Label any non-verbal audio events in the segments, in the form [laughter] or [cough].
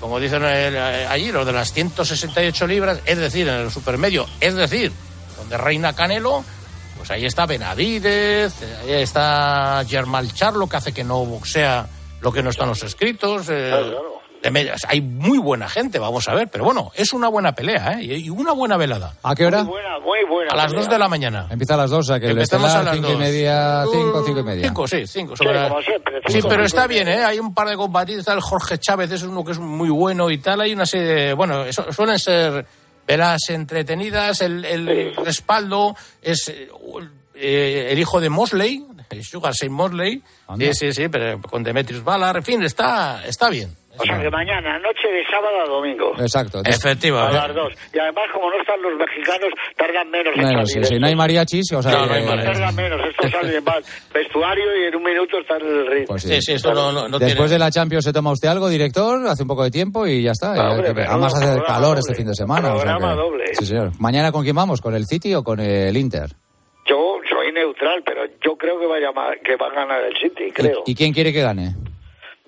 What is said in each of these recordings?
como dicen eh, allí, los de las 168 libras, es decir, en el supermedio, es decir, donde reina Canelo, pues ahí está Benavidez, ahí está Germán Charlo, que hace que no boxea lo que no están los escritos. Eh. Hay muy buena gente, vamos a ver, pero bueno, es una buena pelea, ¿eh? Y una buena velada. ¿A qué hora? Muy buena, muy buena. A las 2 de la mañana. Empieza a las 2, o sea que el Empezamos estelar a las 5 y dos. media, 5, 5 y media. 5, sí, 5. Sí, como siempre, Sí, cinco, pero cinco está y bien. ¿eh? Hay un par de combatientes, está el Jorge Chávez, es uno que es muy bueno y tal. Hay una serie de. Bueno, eso- suelen ser velas entretenidas. El, el Sí. respaldo es eh, el hijo de Mosley, Sugar Shane Mosley. Sí, sí, sí, pero con Demetrius Ballar. En fin, está, está bien. O sea que mañana, noche de sábado a domingo. Exacto. A Efectivamente. las dos. Y además, como no están los mexicanos, tardan menos en Menos, sí, salir. sí, no hay mariachis, o sea, No, no que- hay mariachis. Tardan menos, esto [laughs] sale más vestuario y en un minuto están en el ring. Pues sí. Sí, sí, esto no, no, no Después tiene... de la Champions se toma usted algo, director, hace un poco de tiempo y ya está. Ah, hombre, menudo Además hace programa calor doble. este fin de semana. o sea que- doble. Sí, señor. ¿Mañana con quién vamos? ¿Con el City o con el Inter? Yo soy neutral, pero yo creo que va a, llamar, que va a ganar el City, creo. ¿Y, y quién quiere que gane?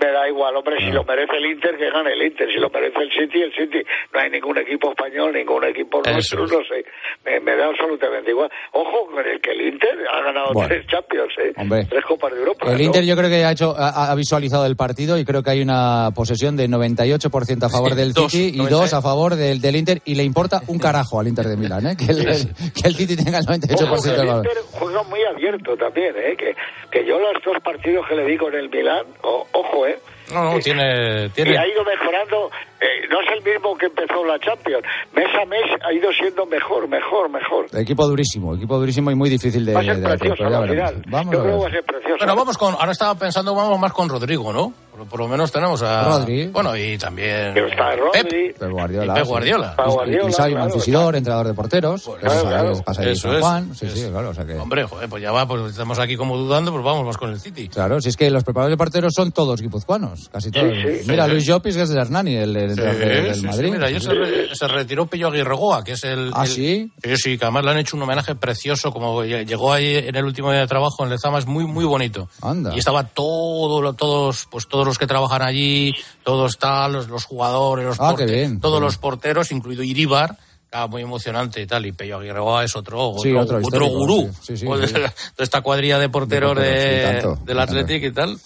Me da igual, hombre, si lo merece el Inter, que gane el Inter. Si lo merece el City, el City. No hay ningún equipo español, ningún equipo Eso nuestro, es. no sé. Me, me da absolutamente igual. Ojo, con el que el Inter ha ganado Bueno. tres Champions, ¿eh? Hombre. Tres Copas de Europa. El ¿no? Inter yo creo que ha, hecho, ha, ha visualizado el partido y creo que hay una posesión de 98% a favor Sí, del dos, City y 90. dos a favor del, del Inter y le importa un carajo al Inter de Milán, ¿eh? que, el, que el City tenga el 98% Ojo, que el. Inter juega muy abierto también, ¿eh? Que, que yo los dos partidos que le di con el Milán, o- ojo, ¿eh? No, no, Eh, tiene... Y tiene... ha ido mejorando, eh, no es el mismo que empezó la Champions. Mes a mes ha ido siendo mejor, mejor, mejor. Equipo durísimo, equipo durísimo y muy difícil de, Va a ser de precioso al final. Vamos Yo a creo que va ver. a ser precioso. Bueno, vamos con. Ahora estaba pensando, vamos más con Rodrigo, ¿no? Por, lo menos tenemos a. Rodri. Bueno, y también. Pero está Rodri. Pep. Pep Guardiola. Y Pep sí. Guardiola. Pep Y- Guardiola, y Xavi claro, Mancisidor, entrenador de porteros. Pues eso claro, claro. pasa ahí Eso es. Juan. Sí, Es- sí, claro. O sea que... Hombre, joder, pues ya va, pues estamos aquí como dudando, pues vamos más con el City. Claro, si es que los preparadores de porteros son todos guipuzcoanos, casi todos. sí, Mira, sí. Luis Llopis, que es de Hernani, el, el Sí, del, sí, sí, Madrid. mira, ayer se, re- se retiró Pello Aguirregoa, que es el. ¿Ah, el- sí? Sí, sí, que además le han hecho un homenaje precioso, como lle- llegó ahí en el último día de trabajo en Lezama, es muy, muy bonito. Anda. Y estaba todo, todos, pues todos los que trabajan allí, todos tal, los, los jugadores, los Ah, porte- qué bien, todos los porteros, incluido Iribar, ah, muy emocionante y tal. Y Pello Aguirregoa es otro, Sí, otro, otro gurú sí, sí, sí, [laughs] sí. de, esta cuadrilla de porteros, De porteros, de- sí, tanto, del. Athletic y tal.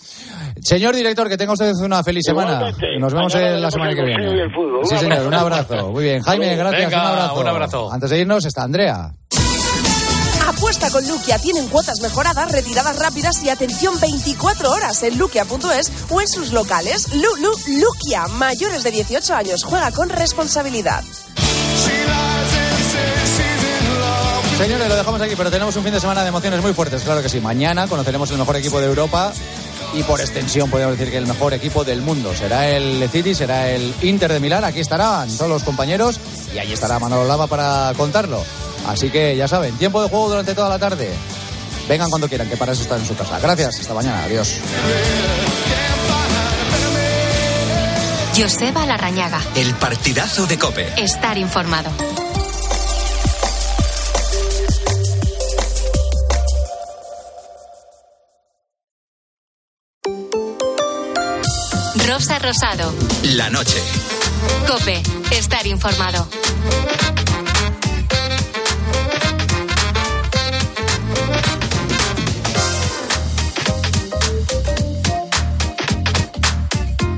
Señor director, que tenga usted una feliz semana. Nos vemos Mañana en la semana que viene. Un Sí, señor, abrazo. un abrazo. Muy bien. Jaime, gracias. Venga, un abrazo. un abrazo. Antes de irnos está Andrea. Apuesta con Luquia. Tienen cuotas mejoradas, retiradas rápidas y atención 24 horas en luquia.es o en sus locales. Lu, Lu, Luquia. Mayores de 18 años. Juega con responsabilidad. Señores, lo dejamos aquí, pero tenemos un fin de semana de emociones muy fuertes, claro que sí. Mañana conoceremos el mejor equipo de Europa y por extensión podríamos decir que el mejor equipo del mundo. Será el City, será el Inter de Milán. Aquí estarán todos los compañeros y allí estará Manolo Lava para contarlo. Así que ya saben, tiempo de juego durante toda la tarde. Vengan cuando quieran, que para eso están en su casa. Gracias, hasta mañana, adiós. Joseba Larrañaga. El partidazo de Cope. Estar informado. Rosa Rosado. La noche. Cope. Estar informado.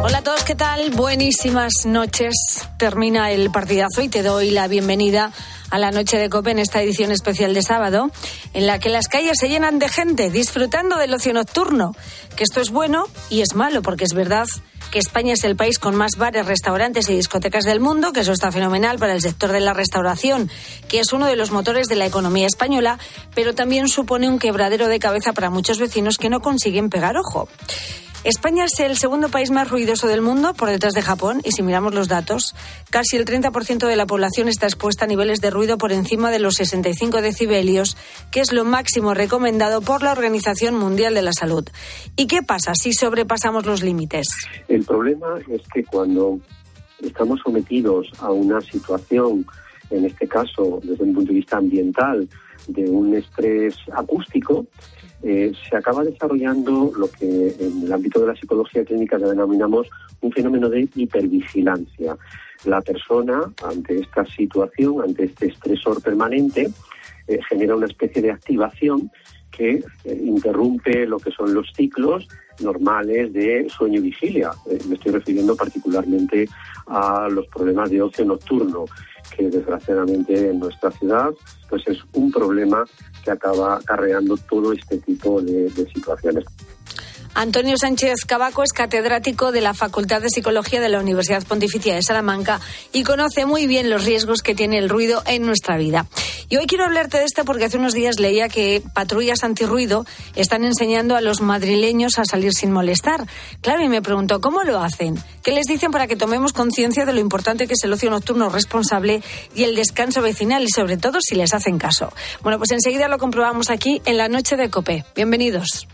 Hola a todos, ¿qué tal? Buenísimas noches. Termina el partidazo y te doy la bienvenida a la noche de Cope en esta edición especial de sábado, en la que las calles se llenan de gente disfrutando del ocio nocturno. Que esto es bueno y es malo, porque es verdad que España es el país con más bares, restaurantes y discotecas del mundo, que eso está fenomenal para el sector de la restauración, que es uno de los motores de la economía española, pero también supone un quebradero de cabeza para muchos vecinos que no consiguen pegar ojo. España es el segundo país más ruidoso del mundo, por detrás de Japón, y si miramos los datos, casi el 30% de la población está expuesta a niveles de ruido por encima de los 65 decibelios, que es lo máximo recomendado por la Organización Mundial de la Salud. ¿Y qué pasa si sobrepasamos los límites? El problema es que cuando estamos sometidos a una situación, en este caso desde un punto de vista ambiental, de un estrés acústico, eh, se acaba desarrollando lo que en el ámbito de la psicología clínica denominamos un fenómeno de hipervigilancia. La persona, ante esta situación, ante este estresor permanente, eh, genera una especie de activación que eh, interrumpe lo que son los ciclos normales de sueño y vigilia. Me estoy refiriendo particularmente a los problemas de ocio nocturno, que desgraciadamente en nuestra ciudad pues es un problema que acaba acarreando todo este tipo de, de situaciones. Antonio Sánchez Cabaco es catedrático de la Facultad de Psicología de la Universidad Pontificia de Salamanca y conoce muy bien los riesgos que tiene el ruido en nuestra vida. Y hoy quiero hablarte de esto porque hace unos días leía que patrullas antirruido están enseñando a los madrileños a salir sin molestar. Claro, y me pregunto, ¿cómo lo hacen? ¿Qué les dicen para que tomemos conciencia de lo importante que es el ocio nocturno responsable y el descanso vecinal y sobre todo si les hacen caso? Bueno, pues enseguida lo comprobamos aquí en la noche de COPE. Bienvenidos.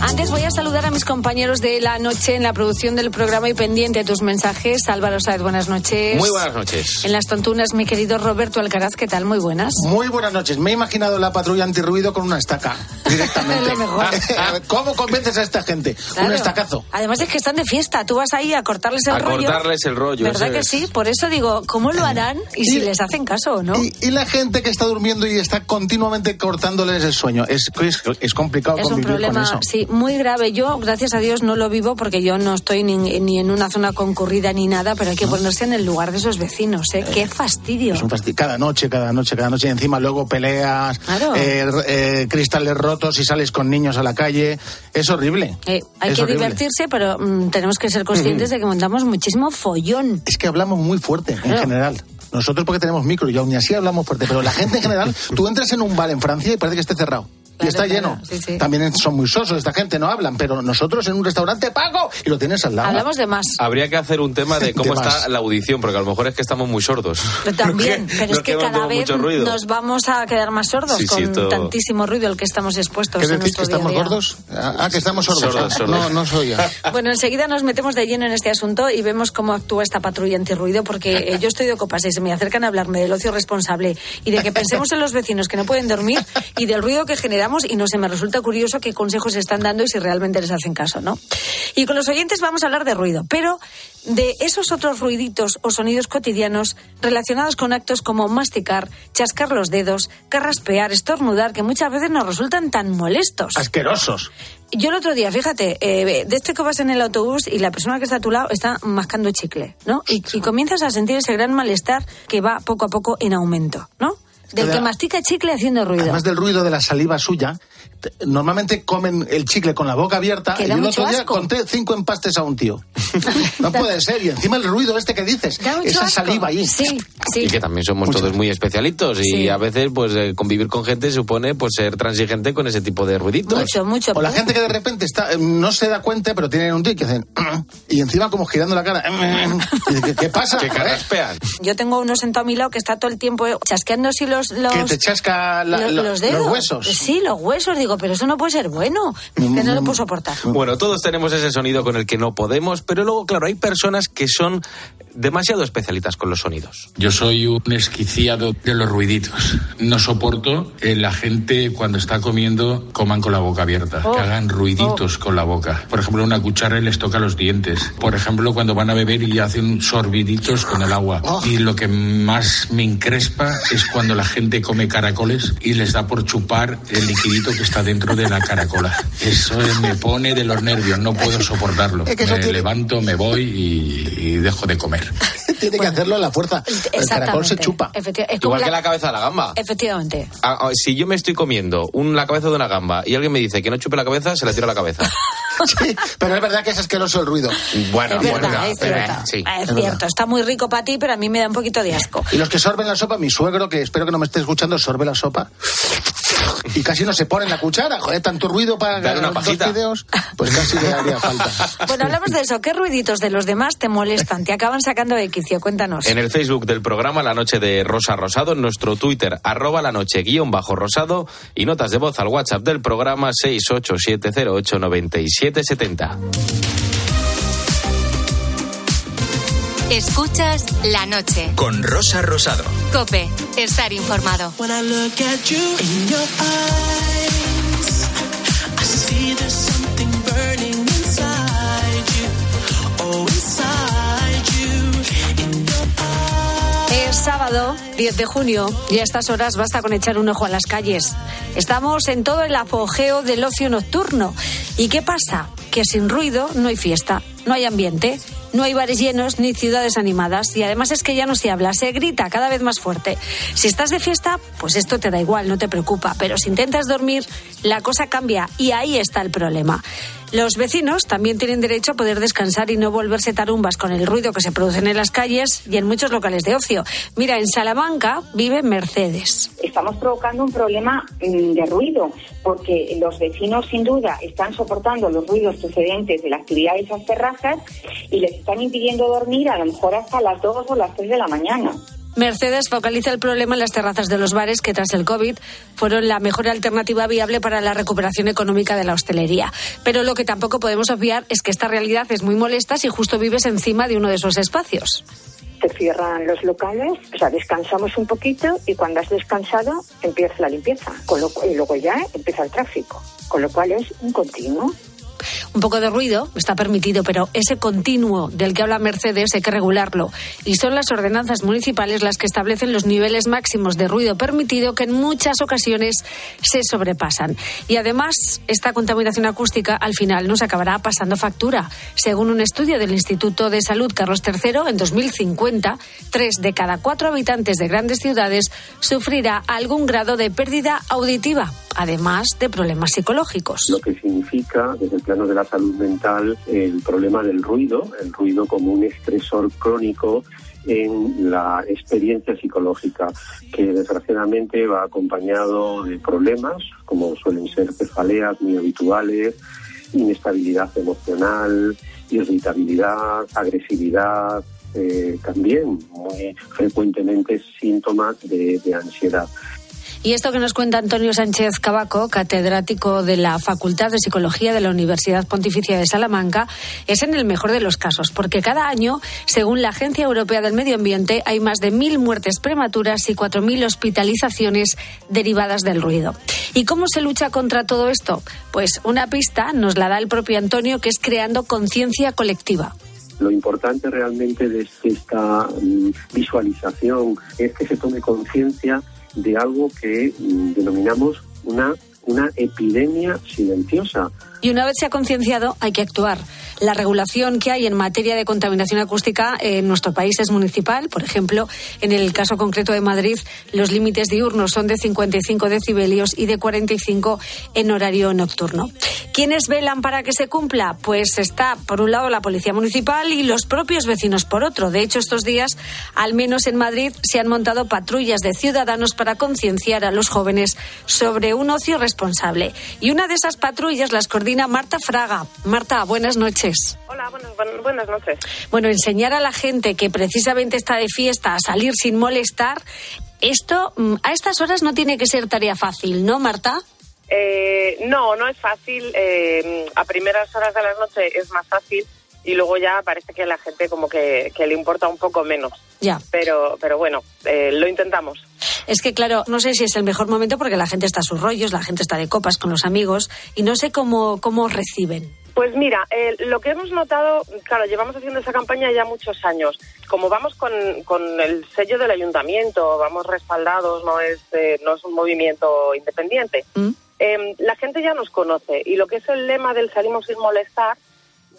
Antes voy a saludar a mis compañeros de la noche en la producción del programa y pendiente de tus mensajes. Álvaro Saez, buenas noches. Muy buenas noches. En las tontunas, mi querido Roberto Alcaraz, ¿qué tal? Muy buenas. Muy buenas noches. Me he imaginado la patrulla antirruido con una estaca directamente. [laughs] Mejor. [laughs] ¿Cómo convences a esta gente? Claro. Un estacazo. Además es que están de fiesta. Tú vas ahí a cortarles el A rollo. cortarles el rollo, ¿Verdad que es. sí? Por eso digo, ¿cómo lo harán y si Y- les hacen caso o no? Y, y la gente que está durmiendo y está continuamente cortándoles el sueño. Es, es, es complicado Es un convivir con problema, eso. sí, muy grave. Yo, gracias a Dios, no lo vivo porque yo no estoy ni, ni en una zona concurrida ni nada, pero hay que ponerse en el lugar de esos vecinos, ¿eh? ¡Qué fastidio! Es un fastidio. Cada noche, cada noche, cada noche. Y encima luego peleas, Claro. eh, eh, cristales rotos y sales con niños a la calle. Es horrible. Eh, hay Es que horrible. divertirse, pero mm, tenemos que ser conscientes de que montamos muchísimo follón. Es que hablamos muy fuerte en general. Nosotros porque tenemos micro y aún así hablamos fuerte, pero la gente en general, [laughs] tú entras en un bar en Francia y parece que esté cerrado. Y está claro, lleno. sí, sí. También son muy sosos, esta gente no hablan, pero nosotros en un restaurante pago y lo tienes al lado. Hablamos de más. Habría que hacer un tema de [laughs] cómo De más. está la audición, porque a lo mejor es que estamos muy sordos. [laughs] Pero también, [laughs] Porque pero es nos que cada vez nos vamos a quedar más sordos Sí, sí, con tantísimo ruido al que estamos expuestos ¿Qué en que nuestro día a estamos día. gordos? Ah, que estamos sordos. Sordos, Ah, sordos. No, no soy yo. Bueno, enseguida nos metemos de lleno en este asunto y vemos cómo actúa esta patrulla antirruido, porque eh, yo estoy de copas y se me acercan a hablarme del ocio responsable y de que pensemos en los vecinos que no pueden dormir y del ruido que y no se me resulta curioso qué consejos están dando y si realmente les hacen caso, ¿no? Y con los oyentes vamos a hablar de ruido, pero de esos otros ruiditos o sonidos cotidianos relacionados con actos como masticar, chascar los dedos, carraspear, estornudar, que muchas veces nos resultan tan molestos. Asquerosos. Yo el otro día, fíjate, eh, de este que vas en el autobús y la persona que está a tu lado está mascando chicle, ¿no? Y, y comienzas a sentir ese gran malestar que va poco a poco en aumento, ¿no? Del que mastica chicle haciendo ruido. Además del ruido de la saliva suya, normalmente comen el chicle con la boca abierta. Y el otro día asco. conté cinco empastes a un tío. no puede ser. Y encima el ruido este que dices, esa asco. saliva ahí. Sí, sí. Y que también somos Mucho. todos muy especialitos y Sí. a veces pues eh, convivir con gente supone pues ser transigente con ese tipo de ruiditos. Mucho, mucho. O la gente que de repente está, eh, no se da cuenta, pero tienen un tic que hacen. [clears throat] y encima como girando la cara. [clears throat] y dice, ¿Qué, qué pasa? Carraspean. Yo tengo uno sentado a mi lado que está todo el tiempo eh, chasqueando así los, los, Que te chasca la- lo- la- los dedos. los huesos. Sí, los huesos. Digo, pero eso no puede ser bueno. Que no lo puedo soportar. Bueno, todos tenemos ese sonido con el que no podemos, pero luego, claro, hay personas que son demasiado especialistas con los sonidos. Yo soy un esquiciado de los ruiditos. No soporto que la gente cuando está comiendo coman con la boca abierta, Oh. que hagan ruiditos con la boca. Por ejemplo, una cuchara y les toca los dientes. Por ejemplo, cuando van a beber y hacen sorbiditos con el agua. Oh. Y lo que más me encrespa es cuando la gente come caracoles y les da por chupar el liquidito que está dentro de la caracola. Eso me pone de los nervios, no puedo soportarlo. Es que eso Me tiene- levanto, me voy y, y dejo de comer. [laughs] Tiene que hacerlo a la fuerza. El caracol se chupa. Igual que la cabeza de la gamba. Efectivamente. Ah, ah, si yo me estoy comiendo un- la cabeza de una gamba y alguien me dice que no chupe la cabeza, se la tiro a la cabeza. [laughs] Sí, pero es verdad que es asqueroso el ruido. Bueno, es verdad, bueno, es pero, cierto. eh, sí. es es cierto. verdad. Está muy rico para ti, pero a mí me da un poquito de asco. Y los que sorben la sopa, mi suegro, que espero que no me esté escuchando, sorbe la sopa. Y casi no se pone en la cuchara. Joder, tanto ruido para Dale una dos fideos. Pues casi le haría falta. [laughs] Bueno, hablamos de eso. ¿Qué ruiditos de los demás te molestan? Te acaban sacando de quicio. Cuéntanos. En el Facebook del programa La Noche de Rosa Rosado, en nuestro Twitter, arroba la noche guion bajo rosado y notas de voz al WhatsApp del programa 687089770. Escuchas la noche. Con Rosa Rosado. Cope, estar informado. Es sábado 10 de junio y a estas horas basta con echar un ojo a las calles. Estamos en todo el apogeo del ocio nocturno. ¿Y qué pasa? Que sin ruido no hay fiesta, no hay ambiente. No hay bares llenos ni ciudades animadas y además es que ya no se habla, se grita cada vez más fuerte. Si estás de fiesta, pues esto te da igual, no te preocupa, pero si intentas dormir, la cosa cambia y ahí está el problema. Los vecinos también tienen derecho a poder descansar y no volverse tarumbas con el ruido que se produce en las calles y en muchos locales de ocio. Mira, en Salamanca vive Mercedes. Estamos provocando un problema mm, de ruido porque los vecinos sin duda están soportando los ruidos procedentes de la actividad de esas terrazas y les están impidiendo dormir a lo mejor hasta las 2 o las 3 de la mañana. Mercedes focaliza el problema en las terrazas de los bares que tras el COVID fueron la mejor alternativa viable para la recuperación económica de la hostelería. Pero lo que tampoco podemos obviar es que esta realidad es muy molesta si justo vives encima de uno de esos espacios. Te cierran los locales, o sea, descansamos un poquito y cuando has descansado empieza la limpieza con lo, y luego ya empieza el tráfico, con lo cual es un continuo. Un poco de ruido está permitido, pero ese continuo del que habla Mercedes hay que regularlo. Y son las ordenanzas municipales las que establecen los niveles máximos de ruido permitido que en muchas ocasiones se sobrepasan. Y además, esta contaminación acústica al final nos acabará pasando factura. Según un estudio del Instituto de Salud Carlos III, en 2050, tres de cada cuatro habitantes de grandes ciudades sufrirá algún grado de pérdida auditiva, además de problemas psicológicos. Lo que significa, desde el plano de la salud mental, el problema del ruido, el ruido como un estresor crónico en la experiencia psicológica, que desgraciadamente va acompañado de problemas, como suelen ser cefaleas muy habituales, inestabilidad emocional, irritabilidad, agresividad, eh, también muy frecuentemente síntomas de ansiedad. Y esto que nos cuenta Antonio Sánchez Cabaco, catedrático de la Facultad de Psicología de la Universidad Pontificia de Salamanca, es en el mejor de los casos, porque cada año, según la Agencia Europea del Medio Ambiente, hay más de mil muertes prematuras y cuatro mil hospitalizaciones derivadas del ruido. ¿Y cómo se lucha contra todo esto? Pues una pista nos la da el propio Antonio, que es creando conciencia colectiva. Lo importante realmente de esta mm, visualización es que se tome conciencia de algo que mm, denominamos una, una epidemia silenciosa. Y una vez se ha concienciado, hay que actuar. La regulación que hay en materia de contaminación acústica en nuestro país es municipal. Por ejemplo, en el caso concreto de Madrid, los límites diurnos son de 55 decibelios y de 45 en horario nocturno. ¿Quiénes velan para que se cumpla? Pues está, por un lado, la Policía Municipal y los propios vecinos por otro. De hecho, estos días, al menos en Madrid, se han montado patrullas de ciudadanos para concienciar a los jóvenes sobre un ocio responsable. Y una de esas patrullas las coordina Marta Fraga. Marta, buenas noches. Hola, buenas, buenas noches. Bueno, enseñar a la gente que precisamente está de fiesta a salir sin molestar, esto mm, a estas horas no tiene que ser tarea fácil, ¿no, Marta? Eh, no, no es fácil. Eh, a primeras horas de la noche es más fácil y luego ya parece que a la gente como que, que le importa un poco menos. Ya. Pero, pero bueno, eh, lo intentamos. Es que, claro, no sé si es el mejor momento porque la gente está a sus rollos, la gente está de copas con los amigos y no sé cómo, cómo reciben. Pues mira, eh, lo que hemos notado, claro, llevamos haciendo esa campaña ya muchos años. Como vamos con, con el sello del ayuntamiento, vamos respaldados, no es, eh, no es un movimiento independiente. ¿Mm? Eh, la gente ya nos conoce y lo que es el lema del salimos sin molestar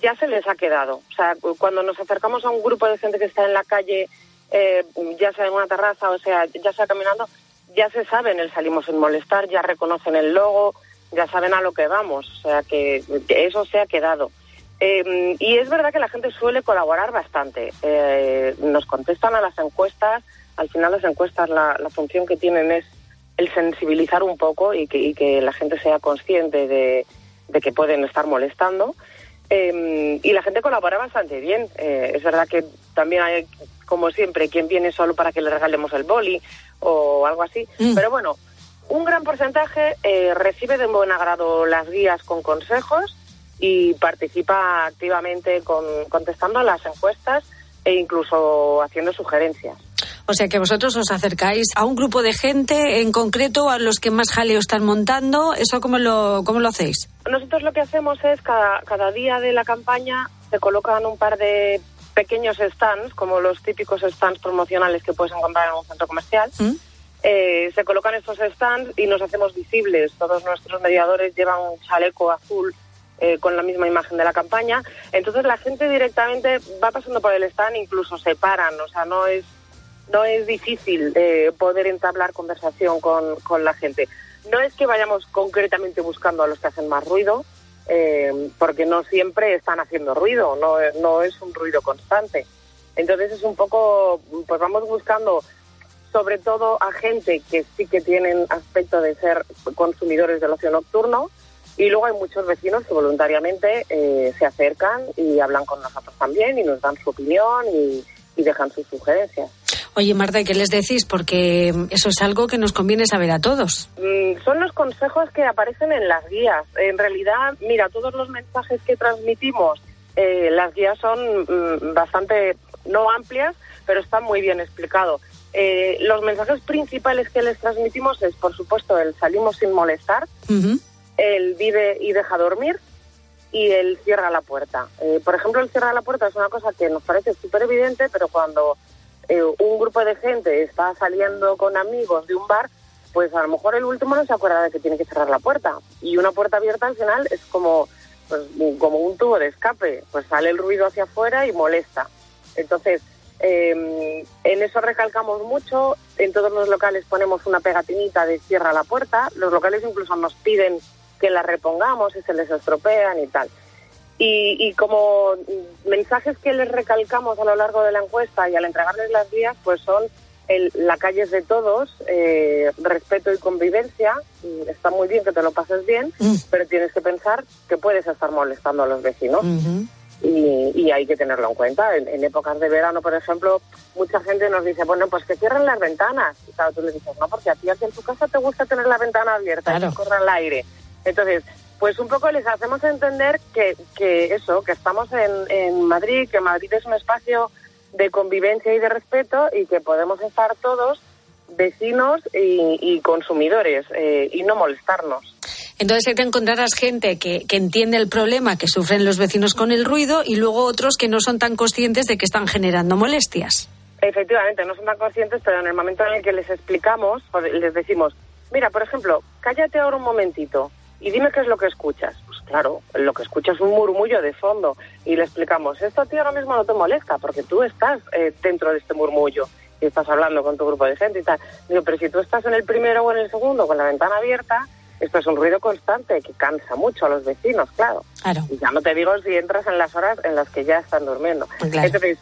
ya se les ha quedado. O sea, cu- cuando nos acercamos a un grupo de gente que está en la calle, eh, ya sea en una terraza, o sea, ya sea caminando, ya se saben el salimos sin molestar, ya reconocen el logo, ya saben a lo que vamos. O sea, que, eso se ha quedado. Eh, y es verdad que la gente suele colaborar bastante. Eh, nos contestan a las encuestas. Al final las encuestas la, la función que tienen es el sensibilizar un poco y que, y que la gente sea consciente de, de que pueden estar molestando. Eh, y la gente colabora bastante bien. Eh, es verdad que también hay, como siempre, quien viene solo para que le regalemos el boli o algo así. Pero bueno, un gran porcentaje eh, recibe de buen agrado las guías con consejos y participa activamente con, contestando a las encuestas e incluso haciendo sugerencias. O sea que vosotros os acercáis a un grupo de gente en concreto, a los que más jaleo están montando. ¿Eso cómo lo, cómo lo hacéis? Nosotros lo que hacemos es cada, cada día de la campaña se colocan un par de pequeños stands, como los típicos stands promocionales que puedes encontrar en un centro comercial. ¿Mm? Eh, se colocan estos stands y nos hacemos visibles. Todos nuestros mediadores llevan un chaleco azul eh, con la misma imagen de la campaña. Entonces la gente directamente va pasando por el stand, incluso se paran. O sea, no es, no es difícil eh, poder entablar conversación con, con la gente. No es que vayamos concretamente buscando a los que hacen más ruido, eh, porque no siempre están haciendo ruido, no, no es un ruido constante. Entonces es un poco, pues vamos buscando sobre todo a gente que sí que tienen aspecto de ser consumidores del ocio nocturno y luego hay muchos vecinos que voluntariamente eh, se acercan y hablan con nosotros también y nos dan su opinión y, y dejan sus sugerencias. Oye, Marta, ¿y ¿qué les decís? Porque eso es algo que nos conviene saber a todos. Mm, son los consejos que aparecen en las guías. En realidad, mira, todos los mensajes que transmitimos, eh, las guías son mm, bastante, no amplias, pero están muy bien explicados. Eh, los mensajes principales que les transmitimos es, por supuesto, el salimos sin molestar, el vive y deja dormir y el cierra la puerta. Eh, por ejemplo, el cierra la puerta es una cosa que nos parece súper evidente, pero cuando eh, un grupo de gente está saliendo con amigos de un bar, pues a lo mejor el último no se acuerda de que tiene que cerrar la puerta. Y una puerta abierta al final es como, pues, como un tubo de escape, pues sale el ruido hacia afuera y molesta. Entonces, eh, en eso recalcamos mucho, en todos los locales ponemos una pegatinita de cierra la puerta, los locales incluso nos piden que la repongamos si se les estropean y tal. Y, y como mensajes que les recalcamos a lo largo de la encuesta y al entregarles las guías, pues son el, la calle es de todos, eh, respeto y convivencia. Está muy bien que te lo pases bien, pero tienes que pensar que puedes estar molestando a los vecinos. Y, y hay que tenerlo en cuenta. En, en épocas de verano, por ejemplo, mucha gente nos dice, bueno, pues que cierren las ventanas. Y claro, tú le dices, no, porque a ti aquí en tu casa te gusta tener la ventana abierta y que corra el aire. Entonces, pues un poco les hacemos entender que, que eso, que estamos en, en Madrid, que Madrid es un espacio de convivencia y de respeto y que podemos estar todos vecinos y, y consumidores eh, y no molestarnos. Entonces hay que encontrarás gente que, que entiende el problema que sufren los vecinos con el ruido y luego otros que no son tan conscientes de que están generando molestias. Efectivamente, no son tan conscientes, pero en el momento en el que les explicamos, o les decimos, mira, por ejemplo, cállate ahora un momentito y dime qué es lo que escuchas. Pues claro, lo que escuchas es un murmullo de fondo y le explicamos, esto a ti ahora mismo no te molesta porque tú estás eh, dentro de este murmullo y estás hablando con tu grupo de gente y tal. Digo, pero si tú estás en el primero o en el segundo con la ventana abierta, esto es un ruido constante que cansa mucho a los vecinos, claro. Claro. Y ya no te digo si entras en las horas en las que ya están durmiendo. Claro. Entonces,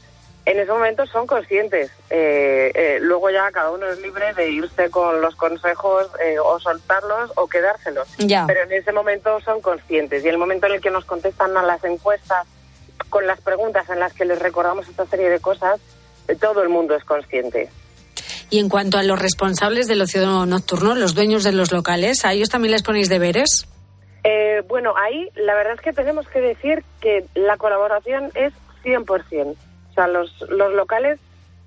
en ese momento son conscientes. Eh, eh, luego ya cada uno es libre de irse con los consejos eh, o soltarlos o quedárselos. Ya. Pero en ese momento son conscientes. Y el momento en el que nos contestan a las encuestas con las preguntas en las que les recordamos esta serie de cosas, eh, todo el mundo es consciente. Y en cuanto a los responsables del ocio nocturno, los dueños de los locales, ¿a ellos también les ponéis deberes? Eh, bueno, ahí la verdad es que tenemos que decir que la colaboración es 100%. Sea, los, los locales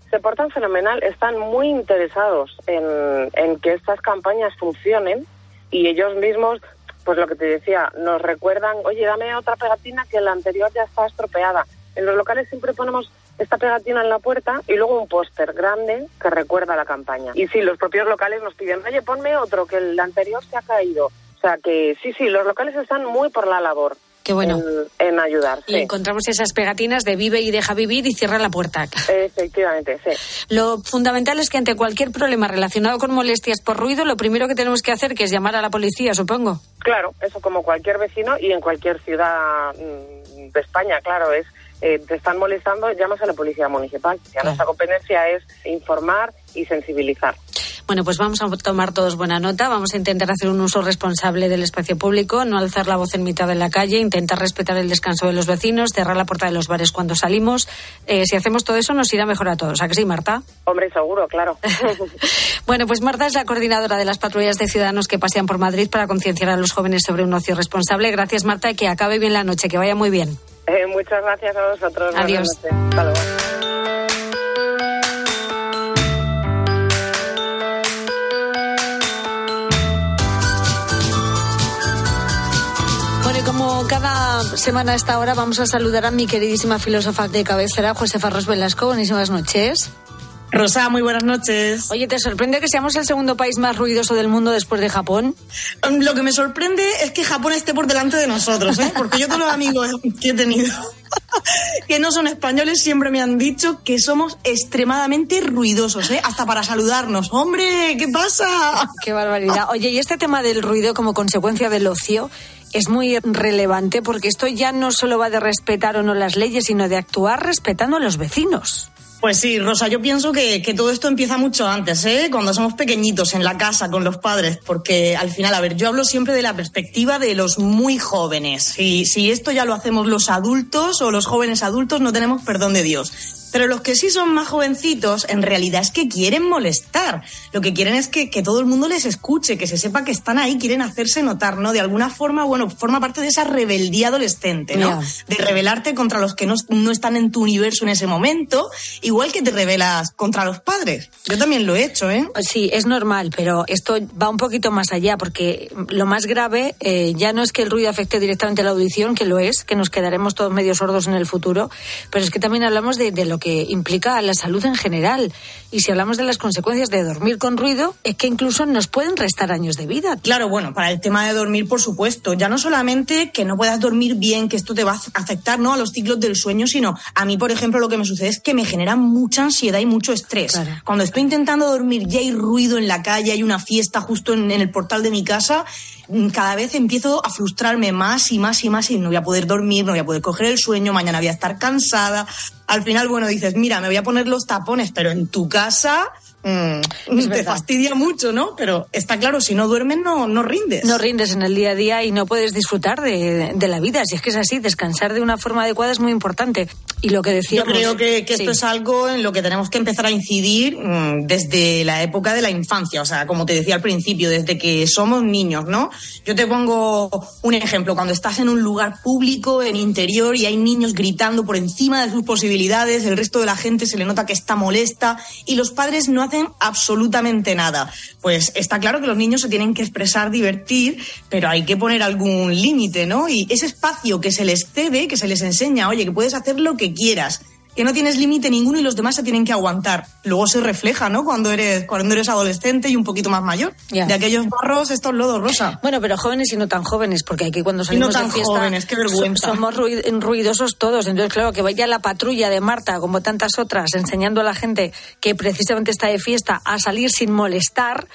se portan fenomenal, están muy interesados en, en que estas campañas funcionen y ellos mismos, pues lo que te decía, nos recuerdan, oye, dame otra pegatina que la anterior ya está estropeada. En los locales siempre ponemos esta pegatina en la puerta y luego un póster grande que recuerda la campaña. Y sí, los propios locales nos piden, oye, ponme otro, que el anterior se ha caído. O sea que sí, sí, los locales están muy por la labor. Qué bueno. En, en ayudar. Y sí. encontramos esas pegatinas de vive y deja vivir y cierra la puerta. Efectivamente, sí. Lo fundamental es que ante cualquier problema relacionado con molestias por ruido, lo primero que tenemos que hacer que es llamar a la policía, supongo. Claro, eso como cualquier vecino y en cualquier ciudad mm, de España, claro, es eh, te están molestando, llamas a la policía municipal. Ya nuestra competencia es informar y sensibilizar. Bueno, pues vamos a tomar todos buena nota, vamos a intentar hacer un uso responsable del espacio público, no alzar la voz en mitad de la calle, intentar respetar el descanso de los vecinos, cerrar la puerta de los bares cuando salimos. Eh, si hacemos todo eso nos irá mejor a todos. ¿A que sí, Marta? Hombre, seguro, claro. [laughs] [laughs] Bueno, pues Marta es la coordinadora de las patrullas de ciudadanos que pasean por Madrid para concienciar a los jóvenes sobre un ocio responsable. Gracias, Marta, y que acabe bien la noche, que vaya muy bien. Eh, muchas gracias a vosotros. Adiós. Hasta luego. Cada semana a esta hora vamos a saludar a mi queridísima filósofa de cabecera, Josefa Ros Velasco. Buenísimas noches. Rosa, muy buenas noches. Oye, ¿te sorprende que seamos el segundo país más ruidoso del mundo después de Japón? Um, Lo que me sorprende es que Japón esté por delante de nosotros, ¿eh? porque yo todos los amigos que he tenido [laughs] que no son españoles siempre me han dicho que somos extremadamente ruidosos, ¿eh? hasta para saludarnos. Hombre, ¿qué pasa? Qué barbaridad. Oye, y este tema del ruido como consecuencia del ocio es muy relevante porque esto ya no solo va de respetar o no las leyes, sino de actuar respetando a los vecinos. Pues sí, Rosa, yo pienso que, que, todo esto empieza mucho antes, ¿eh? cuando somos pequeñitos en la casa con los padres, porque al final, a ver, yo hablo siempre de la perspectiva de los muy jóvenes. Si, si esto ya lo hacemos los adultos o los jóvenes adultos, no tenemos perdón de Dios. Pero los que sí son más jovencitos, en realidad es que quieren molestar. Lo que quieren es que, que, todo el mundo les escuche, que se sepa que están ahí, quieren hacerse notar, ¿no? De alguna forma, bueno, forma parte de esa rebeldía adolescente, ¿no? Yeah. De rebelarte contra los que no, no, están en tu universo en ese momento, igual que te rebelas contra los padres. Yo también lo he hecho, ¿eh? Sí, es normal, pero esto va un poquito más allá, porque lo más grave eh, ya no es que el ruido afecte directamente a la audición, que lo es, que nos quedaremos todos medio sordos en el futuro, pero es que también hablamos de, de lo que implica la salud en general. Y si hablamos de las consecuencias de dormir con ruido, es que incluso nos pueden restar años de vida. Claro, bueno, para el tema de dormir, por supuesto. Ya no solamente que no puedas dormir bien, que esto te va a afectar ¿no? a los ciclos del sueño, sino a mí, por ejemplo, lo que me sucede es que me genera mucha ansiedad y mucho estrés. Claro. Cuando estoy intentando dormir y hay ruido en la calle, hay una fiesta justo en, en el portal de mi casa, cada vez empiezo a frustrarme más y más y más y no voy a poder dormir, no voy a poder coger el sueño, mañana voy a estar cansada. Al final, bueno, dices, mira, me voy a poner los tapones, pero en tu casa Mm, te fastidia mucho, ¿no? Pero está claro, si no duermes no, no rindes. No rindes en el día a día y no puedes disfrutar de, de, la vida. Si es que es así, descansar de una forma adecuada es muy importante. Y lo que decíamos... Yo creo que, que esto sí. es algo en lo que tenemos que empezar a incidir mmm, desde la época de la infancia. O sea, como te decía al principio, desde que somos niños, ¿no? Yo te pongo un ejemplo. Cuando estás en un lugar público, en interior, y hay niños gritando por encima de sus posibilidades, el resto de la gente se le nota que está molesta y los padres no hacen absolutamente nada. Pues está claro que los niños se tienen que expresar, divertir, pero hay que poner algún límite, ¿no? Y ese espacio que se les cede, que se les enseña, oye, que puedes hacer lo que quieras, que no tienes límite ninguno y los demás se tienen que aguantar. Luego se refleja, ¿no? Cuando eres, cuando eres adolescente y un poquito más mayor. Yeah. De aquellos barros, estos lodos rosa. Bueno, pero jóvenes y no tan jóvenes, porque aquí cuando salimos y no tan de fiesta jóvenes, qué vergüenza. somos ruidosos todos. Entonces, claro, que vaya la patrulla de Marta, como tantas otras, enseñando a la gente que precisamente está de fiesta a salir sin molestar,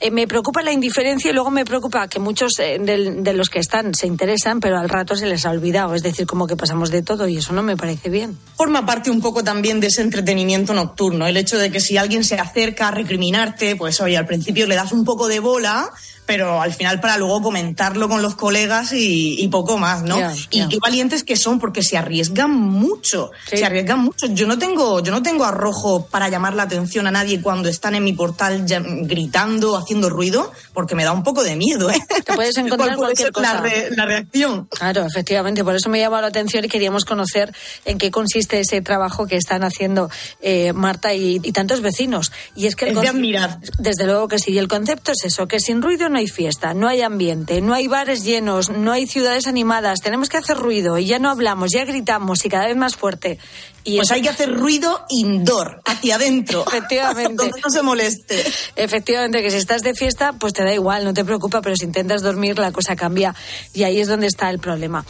eh, me preocupa la indiferencia y luego me preocupa que muchos eh, de, de, los que están se interesan, pero al rato se les ha olvidado. Es decir, como que pasamos de todo y eso no me parece bien. Forma parte un poco también de ese entretenimiento nocturno. El hecho de que si alguien se acerca a recriminarte, pues oye, al principio le das un poco de bola pero al final para luego comentarlo con los colegas y, y poco más, ¿no? Yeah, y yeah. qué valientes que son porque se arriesgan mucho, sí. se arriesgan mucho. Yo no tengo, yo no tengo arrojo para llamar la atención a nadie cuando están en mi portal ya, gritando, haciendo ruido, porque me da un poco de miedo, ¿eh? Te puedes [laughs] encontrar puede cualquier cosa. La, re, la, reacción. Claro, efectivamente, por eso me llama la atención y queríamos conocer en qué consiste ese trabajo que están haciendo eh, Marta y, y, tantos vecinos. Y es que el es de admirar. Desde luego que sí, y el concepto es eso, que sin ruido no hay fiesta, no hay ambiente, no hay bares llenos, no hay ciudades animadas, tenemos que hacer ruido y ya no hablamos, ya gritamos y cada vez más fuerte. Y pues hay que hacer ruido indoor, hacia adentro. [laughs] Efectivamente. donde no se moleste. Efectivamente, que si estás de fiesta, pues te da igual, no te preocupa, pero si intentas dormir, la cosa cambia. Y ahí es donde está el problema.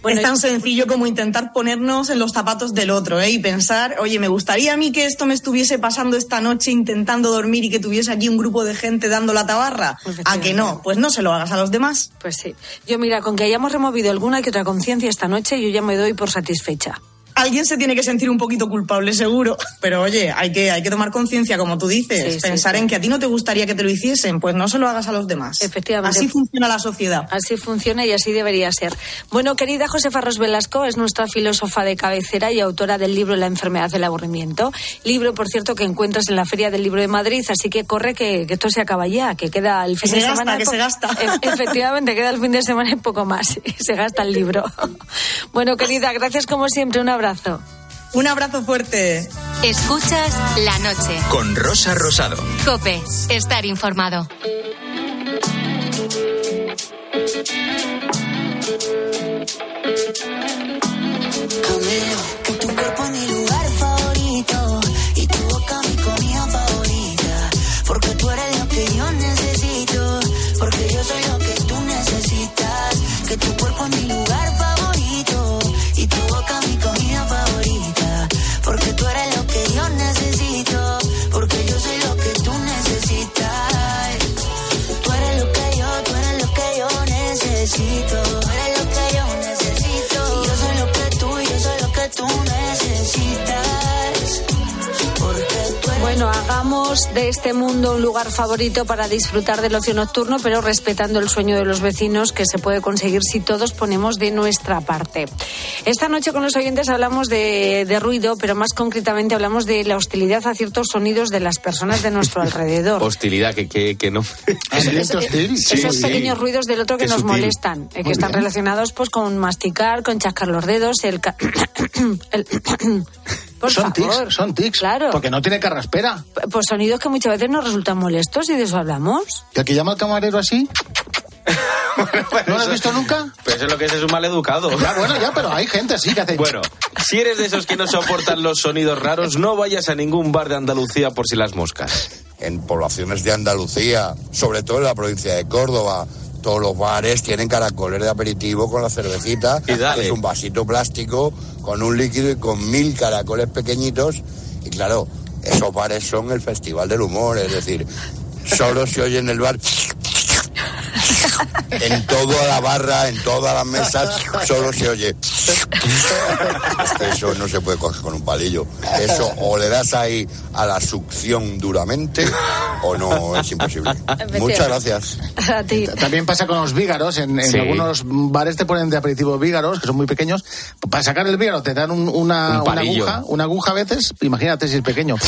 Bueno, es tan sencillo como intentar ponernos en los zapatos del otro, ¿eh? Y pensar, oye, me gustaría a mí que esto me estuviese pasando esta noche intentando dormir y que tuviese aquí un grupo de gente dando la tabarra. ¿A que no? Pues no se lo hagas a los demás. Pues sí. Yo, mira, con que hayamos removido alguna que otra conciencia esta noche, yo ya me doy por satisfecha alguien se tiene que sentir un poquito culpable, seguro. Pero oye, hay que, hay que tomar conciencia, como tú dices. Sí, pensar sí, sí. en que a ti no te gustaría que te lo hiciesen, pues no se lo hagas a los demás. Efectivamente. Así funciona la sociedad. Así funciona y así debería ser. Bueno, querida Josefa Ros Velasco es nuestra filósofa de cabecera y autora del libro La enfermedad del aburrimiento. Libro, por cierto, que encuentras en la Feria del Libro de Madrid. Así que corre que, que esto se acaba ya, que queda el fin que de se semana. Gasta, que se gasta. [laughs] E efectivamente, queda el fin de semana y poco más. [laughs] Se gasta el libro. [laughs] Bueno, querida, gracias como siempre. Un abrazo. Un abrazo fuerte. Escuchas la noche. Con Rosa Rosado. Cope, estar informado. Hagamos de este mundo un lugar favorito para disfrutar del ocio nocturno, pero respetando el sueño de los vecinos que se puede conseguir si todos ponemos de nuestra parte. Esta noche con los oyentes hablamos de, de ruido, pero más concretamente hablamos de la hostilidad a ciertos sonidos de las personas de nuestro [laughs] alrededor. Hostilidad, que, que, que no. Es- [laughs] es- esos Sí, pequeños sí. ruidos del otro que Qué nos sutil. molestan, eh, que Muy están bien. relacionados pues con masticar, con chascar los dedos, el, ca- [coughs] el- [coughs] por son favor. tics, son tics. Claro. Porque no tiene carraspera. Pues sonidos que muchas veces nos resultan molestos y de eso hablamos. ¿Y el que llama al camarero así? [laughs] ¿No lo has visto nunca? Pero eso es lo que es, es un mal educado. Ya, bueno, ya, pero hay gente así que hace... Bueno, si eres de esos que no soportan los sonidos raros, no vayas a ningún bar de Andalucía por si las moscas. en poblaciones de Andalucía, sobre todo en la provincia de Córdoba. Todos los bares tienen caracoles de aperitivo con la cervecita. Y dale. Es un vasito plástico con un líquido y con mil caracoles pequeñitos. Y claro, esos bares son el festival del humor, es decir, solo se oye en el bar. [laughs] En toda la barra, en todas las mesas, solo se oye. Eso no se puede coger con un palillo. Eso o le das ahí a la succión duramente o no es imposible. Muchas gracias. A ti. También pasa con los vígaros. En, en Sí. algunos bares te ponen de aperitivo vígaros, que son muy pequeños. Para sacar el vígaro te dan un- una, Un una aguja. Una aguja a veces. Imagínate si es pequeño. [laughs]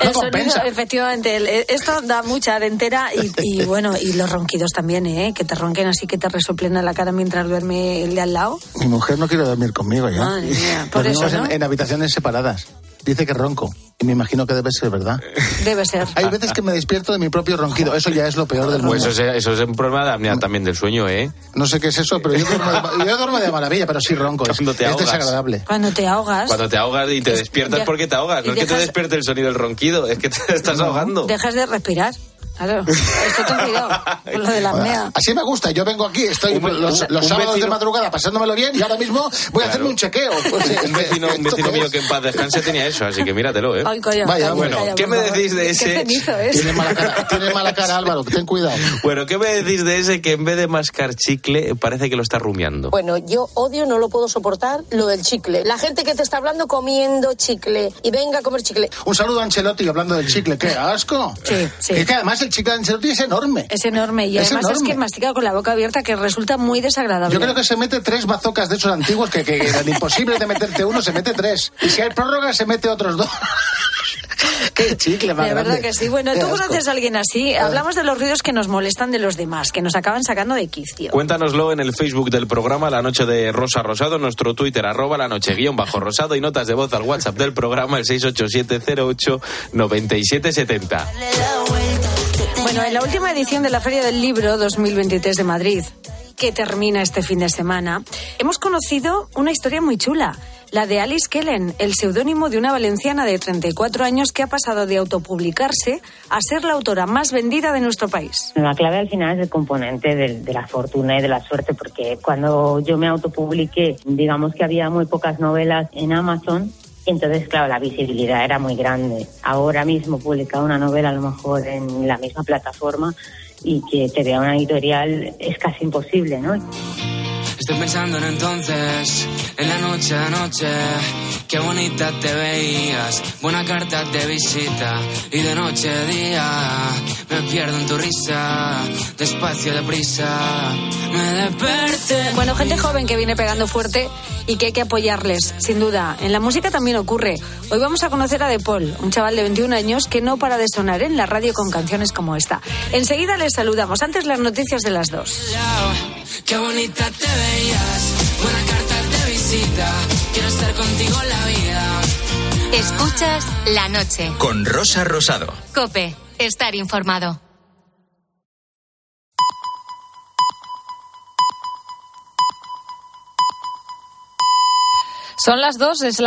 El No sonido, efectivamente, el- esto da mucha dentera y, y, [laughs] bueno, y los ronquidos también, ¿eh? Que te ronquen así, que te resoplen a la cara mientras duerme el de al lado. Mi mujer no quiere dormir conmigo ya. Madre mía, por eso, ¿no? en, en habitaciones separadas. Dice que ronco. Y me imagino que debe ser verdad. Debe ser. [laughs] Hay veces que me despierto de mi propio ronquido. Eso ya es lo peor del mundo. Pues eso es, eso es un problema de apnea también del sueño, ¿eh? No sé qué es eso, pero yo duermo de, yo duermo de maravilla, pero sí ronco. Es, Cuando te es ahogas. desagradable. Cuando te ahogas, Cuando te ahogas y te Es- despiertas ya- porque te ahogas. No es que te despierte el sonido del ronquido, es que te [laughs] estás ahogando. dejas de respirar. Claro, esto ten cuidado con lo de la apnea. Así me gusta. Yo vengo aquí, estoy Un los, un- los un sábados de madrugada pasándomelo bien y ahora mismo voy a hacerme un chequeo. [laughs] Pues, un vecino, un vecino mío que en paz descanse tenía eso, así que míratelo, ¿eh? Ay, calla, Vaya, bueno, calla, ¿qué me decís de ese? es. Tiene mala, cara, tiene mala cara, Álvaro, ten cuidado. Bueno, ¿qué me decís de ese que en vez de mascar chicle parece que lo está rumiando? Bueno, yo odio, no lo puedo soportar, lo del chicle. La gente que te está hablando comiendo chicle y venga a comer chicle. Un saludo a Ancelotti hablando del chicle. ¡Qué asco! Sí, sí. Es que además el chicle de Ancelotti es enorme. Es enorme y Es además es que mastica con la boca abierta que resulta muy desagradable. Yo creo que se mete tres bazocas de esos antiguos que, que eran imposible de meterte uno, se mete tres. Y si hay prórroga, se mete otros dos. [laughs] ¡Qué chicle más De verdad grande! que sí. Bueno, Qué ¿tú asco. conoces a alguien así? Hablamos de los ruidos que nos molestan de los demás, que nos acaban sacando de quicio. Cuéntanoslo en el Facebook del programa La Noche de Rosa Rosado, nuestro Twitter, arroba la noche guion bajo rosado y notas de voz al WhatsApp del programa, el 687089770. Bueno, en la última edición de la Feria del Libro 2023 de Madrid, que termina este fin de semana, hemos conocido una historia muy chula, la de Alice Kellen, el seudónimo de una valenciana de 34 años que ha pasado de autopublicarse a ser la autora más vendida de nuestro país. La clave al final es el componente de, la fortuna y de la suerte, porque cuando yo me autopubliqué, digamos que había muy pocas novelas en Amazon, entonces, claro, la visibilidad era muy grande. Ahora mismo publicar una novela a lo mejor en la misma plataforma y que te vea una editorial es casi imposible, ¿no? Estoy pensando en entonces, en la noche a noche, qué bonita te veías, buena carta de visita, y de noche a día, me pierdo en tu risa, despacio, deprisa, me desperté. Bueno, gente joven que viene pegando fuerte y que hay que apoyarles, sin duda. En la música también ocurre. Hoy vamos a conocer a De Paul, un chaval de 21 años que no para de sonar en la radio con canciones como esta. Enseguida les saludamos. Antes las noticias de las dos. Qué bonita te veías, buena carta de visita, quiero estar contigo en la vida. Escuchas la noche. Con Rosa Rosado. Cope, estar informado. Son las dos, es la